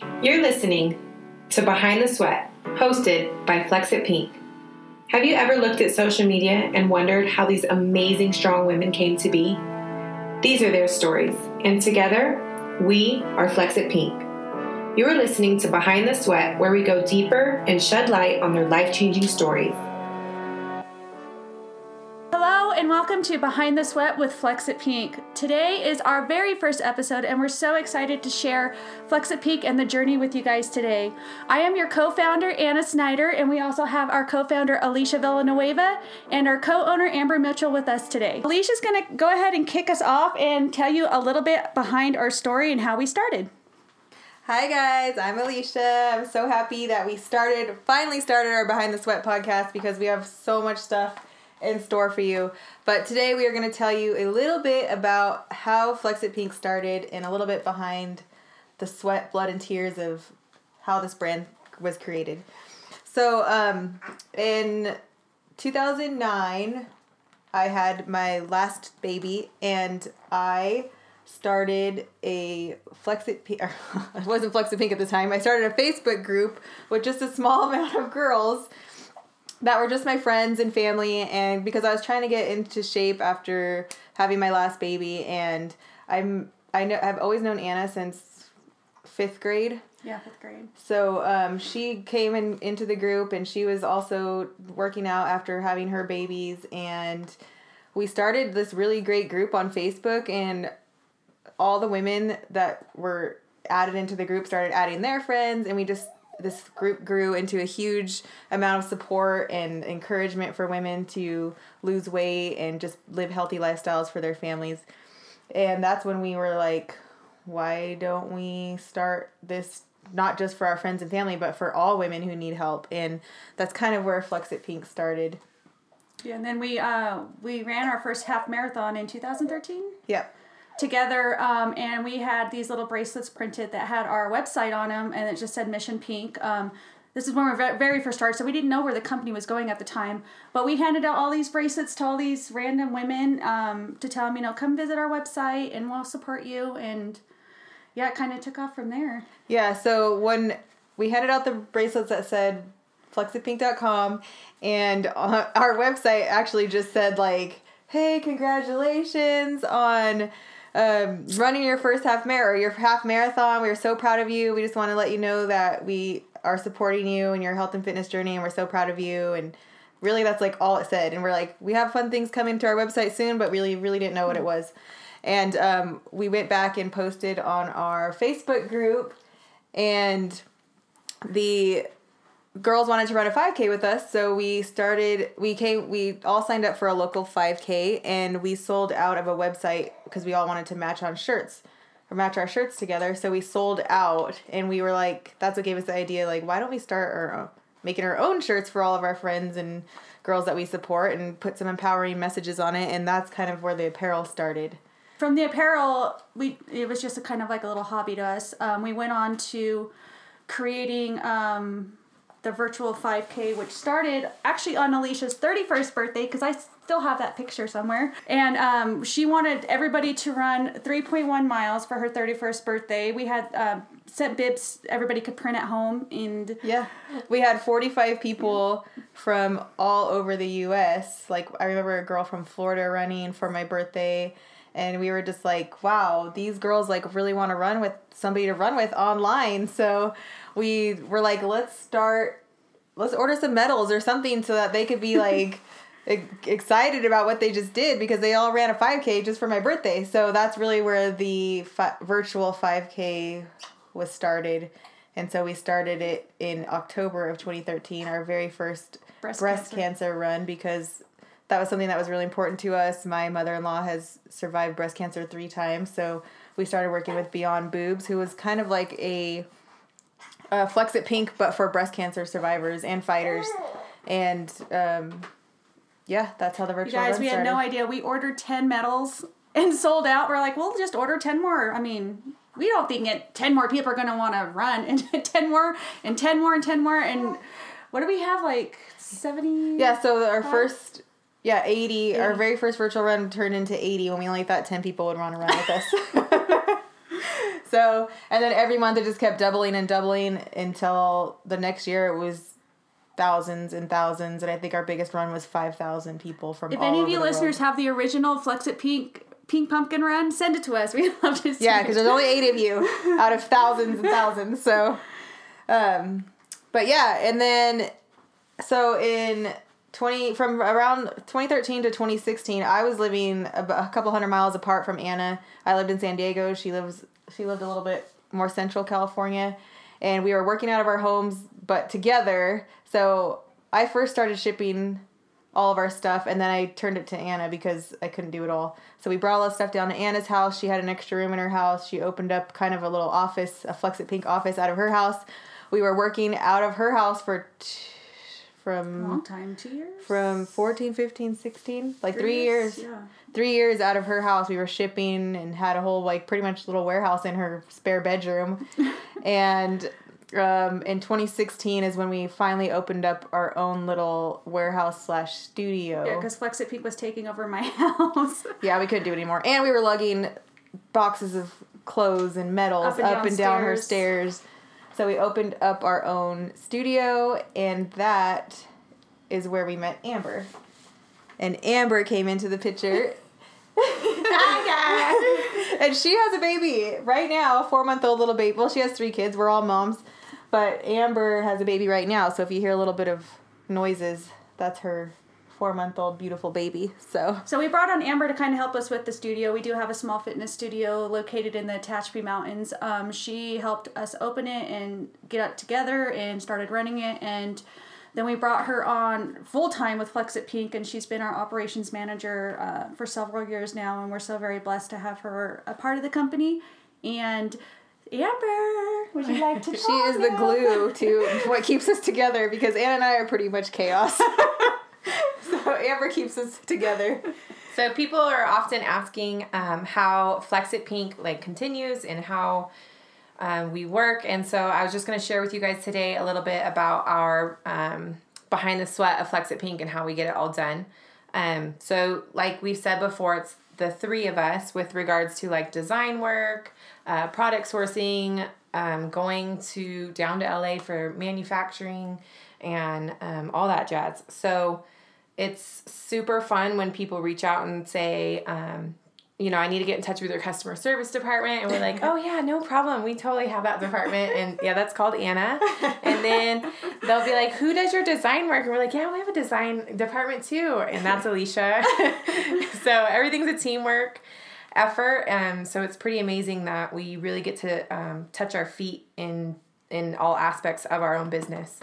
You're listening to Behind the Sweat, hosted by Flexit Pink. Have you ever looked at social media and wondered how these amazing, strong women came to be? These are their stories, and together, we are Flexit Pink. You are listening to Behind the Sweat, where we go deeper and shed light on their life changing stories. And welcome to Behind the Sweat with Flexit Pink. Today is our very first episode, and we're so excited to share Flexit Pink and the journey with you guys today. I am your co founder, Anna Snyder, and we also have our co founder, Alicia Villanueva, and our co owner, Amber Mitchell, with us today. Alicia's going to go ahead and kick us off and tell you a little bit behind our story and how we started. Hi guys, I'm Alicia. I'm so happy that we started, finally started our Behind the Sweat podcast because we have so much stuff in store for you. But today we are going to tell you a little bit about how Flexit Pink started and a little bit behind the sweat, blood, and tears of how this brand was created. So, um, in 2009, I had my last baby and I started a Flexit Pink. it wasn't Flexit Pink at the time. I started a Facebook group with just a small amount of girls that were just my friends and family and because I was trying to get into shape after having my last baby and I'm I know I've always known Anna since fifth grade. Yeah, fifth grade. So um, she came in into the group and she was also working out after having her babies and we started this really great group on Facebook and all the women that were added into the group started adding their friends and we just this group grew into a huge amount of support and encouragement for women to lose weight and just live healthy lifestyles for their families. And that's when we were like, why don't we start this not just for our friends and family, but for all women who need help? And that's kind of where Flex It Pink started. Yeah, and then we uh, we ran our first half marathon in 2013. Yep together um, and we had these little bracelets printed that had our website on them and it just said mission pink. Um, this is when we are very first started so we didn't know where the company was going at the time but we handed out all these bracelets to all these random women um, to tell them you know come visit our website and we'll support you and yeah it kind of took off from there. Yeah so when we handed out the bracelets that said flexitpink.com, and our website actually just said like hey congratulations on um, running your first half marathon, your half marathon. We are so proud of you. We just want to let you know that we are supporting you in your health and fitness journey, and we're so proud of you. And really, that's like all it said. And we're like, we have fun things coming to our website soon, but really, really didn't know what it was. And um, we went back and posted on our Facebook group, and the girls wanted to run a 5k with us so we started we came we all signed up for a local 5k and we sold out of a website because we all wanted to match on shirts or match our shirts together so we sold out and we were like that's what gave us the idea like why don't we start our making our own shirts for all of our friends and girls that we support and put some empowering messages on it and that's kind of where the apparel started. From the apparel we it was just a kind of like a little hobby to us. Um, we went on to creating um, the virtual 5K, which started actually on Alicia's 31st birthday, because I still have that picture somewhere. And um, she wanted everybody to run 3.1 miles for her 31st birthday. We had uh, sent bibs everybody could print at home. And yeah, we had 45 people from all over the US. Like, I remember a girl from Florida running for my birthday and we were just like wow these girls like really want to run with somebody to run with online so we were like, let's start, let's order some medals or something so that they could be like excited about what they just did because they all ran a 5K just for my birthday. So that's really where the fi- virtual 5K was started. And so we started it in October of 2013, our very first breast, breast cancer. cancer run, because that was something that was really important to us. My mother in law has survived breast cancer three times. So we started working with Beyond Boobs, who was kind of like a uh, Flex It Pink, but for breast cancer survivors and fighters. And um, yeah, that's how the virtual. You guys, we had no idea. We ordered ten medals and sold out. We're like, we'll just order ten more. I mean, we don't think it. Ten more people are going to want to run, and ten more, and ten more, and ten more, and what do we have? Like seventy. Yeah. So our first. Yeah, 80, 80. Our very first virtual run turned into 80 when we only thought 10 people would want to run with us. so, and then every month it just kept doubling and doubling until the next year it was thousands and thousands. And I think our biggest run was 5,000 people from If all any of you listeners world. have the original Flex It Pink Pink Pumpkin Run, send it to us. We'd love to see Yeah, because there's only eight of you out of thousands and thousands. So, um, but yeah, and then so in 20 from around 2013 to 2016, I was living a, couple hundred miles apart from Anna. I lived in San Diego. She lives she lived a little bit more central California, and we were working out of our homes but together. So I first started shipping all of our stuff and then I turned it to Anna because I couldn't do it all. So we brought all the stuff down to Anna's house. She had an extra room in her house. She opened up kind of a little office, a Flex It Pink office out of her house. We were working out of her house for t- from long time, two years. from 14, 15, 16, like 3 years. Yeah. 3 years out of her house. We were shipping and had a whole like pretty much little warehouse in her spare bedroom. and um, in 2016 is when we finally opened up our own little warehouse slash studio. Yeah, because Flex It Pink was taking over my house. Yeah, we couldn't do it anymore. And we were lugging boxes of clothes and medals Up up and and, down her stairs. So we opened up our own studio, and that is where we met Amber. And Amber came into the picture. and she has a baby right now, four month old little baby. Well, she has three kids. We're all moms. But Amber has a baby right now. So if you hear a little bit of noises, that's her four month old beautiful baby. So So we brought on Amber to kind of help us with the studio. We do have a small fitness studio located in the Tehachapi Mountains. Um, she helped us open it and get it together and started running it. And then we brought her on full time with Flex It Pink, and she's been our operations manager uh, for several years now. And we're so very blessed to have her a part of the company. And Amber, would you like to? She is the glue to what keeps us together because Anna and I are pretty much chaos. so Amber keeps us together. So people are often asking um, how Flex It Pink like continues and how um, we work, and so I was just going to share with you guys today a little bit about our um, behind the sweat of Flex It Pink and how we get it all done. Um, so like we've said before, it's the three of us with regards to like design work, uh, product sourcing, um, going to down to LA for manufacturing, and um, all that jazz. So it's super fun when people reach out and say, um, you know, I need to get in touch with your customer service department. And we're like, oh, yeah, no problem. We totally have that department. And yeah, that's called Anna. And then they'll be like, who does your design work? And we're like, yeah, we have a design department too. And that's Alicia. so everything's a teamwork effort. Um, so it's pretty amazing that we really get to um, touch our feet in in all aspects of our own business.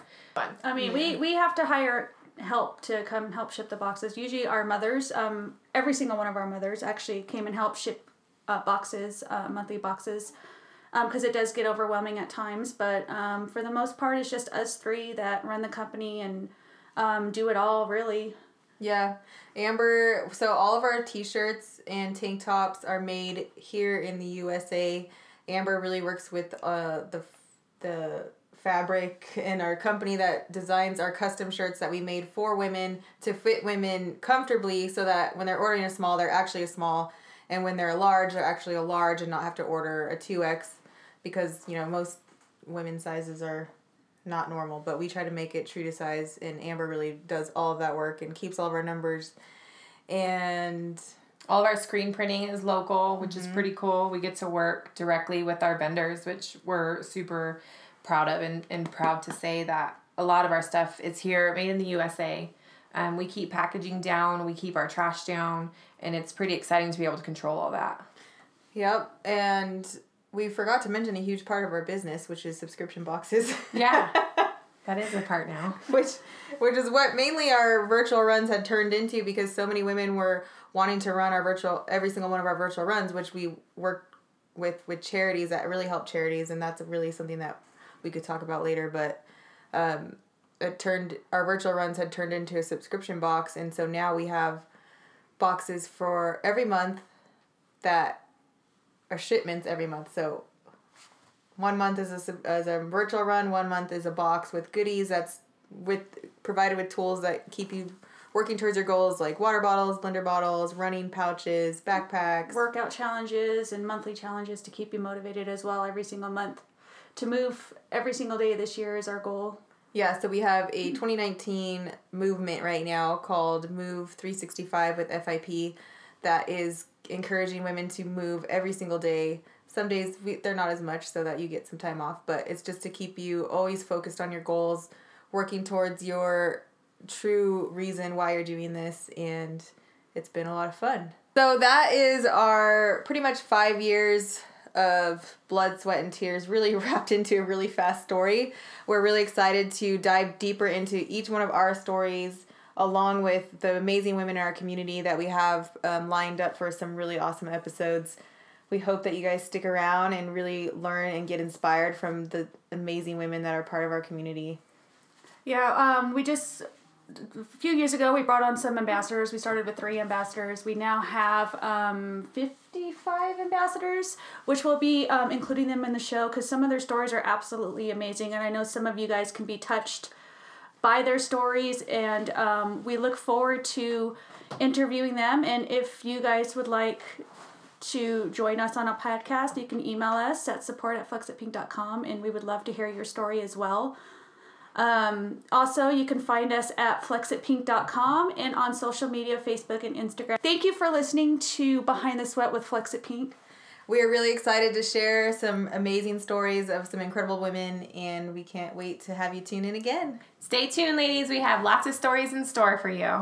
I mean, we we have to hire help to come help ship the boxes. Usually, our mothers, um, every single one of our mothers actually came and helped ship uh, boxes, uh, monthly boxes, because it does get overwhelming at times. But um, for the most part, it's just us three that run the company and um, do it all. Really, Yeah. Amber, so all of our t shirts and tank tops are made here in the USA. Amber really works with uh, the, the fabric and our company that designs our custom shirts that we made for women to fit women comfortably so that when they're ordering a small, they're actually a small. And when they're a large, they're actually a large and not have to order a 2X because, you know, most women's sizes are not normal, but we try to make it true to size. And Amber really does all of that work and keeps all of our numbers. And All of our screen printing is local, which is mm-hmm. pretty cool. We get to work directly with our vendors, which we're super proud of and, and proud to say that a lot of our stuff is here, made in the USA. Um, we keep packaging down, we keep our trash down, and it's pretty exciting to be able to control all that. yep, and we forgot to mention a huge part of our business, which is subscription boxes. Yeah, that is a part now. which which is what mainly our virtual runs had turned into because so many women were wanting to run our virtual every single one of our virtual runs which we work with with charities that really help charities and that's really something that we could talk about later but um, it turned our virtual runs had turned into a subscription box and so now we have boxes for every month that are shipments every month so one month is a, is a virtual run one month is a box with goodies that's with provided with tools that keep you working towards your goals like water bottles, blender bottles, running pouches, backpacks. Workout challenges and monthly challenges to keep you motivated as well every single month. To move every single day this year is our goal. Yeah, so we have a 2019 movement right now called Move 365 with FIP that is encouraging women to move every single day. Some days we, they're not as much so that you get some time off, but it's just to keep you always focused on your goals, working towards your true reason why you're doing this, and it's been a lot of fun. So that is our pretty much five years of blood, sweat, and tears really wrapped into a really fast story. We're really excited to dive deeper into each one of our stories, along with the amazing women in our community that we have um, lined up for some really awesome episodes. We hope that you guys stick around and really learn and get inspired from the amazing women that are part of our community. Yeah, um, we just a few years ago we brought on some ambassadors. We started with three ambassadors. We now have um, 55 ambassadors, which will be um, including them in the show because some of their stories are absolutely amazing, and I know some of you guys can be touched by their stories, and um, we look forward to interviewing them. And if you guys would like to join us on a podcast, you can email us at support at flexitpink.com, and we would love to hear your story as well. Um, also, you can find us at flexitpink.com and on social media Facebook and Instagram. Thank you for listening to Behind the Sweat with Flexit Pink. We are really excited to share some amazing stories of some incredible women, and we can't wait to have you tune in again. Stay tuned, ladies. We have lots of stories in store for you.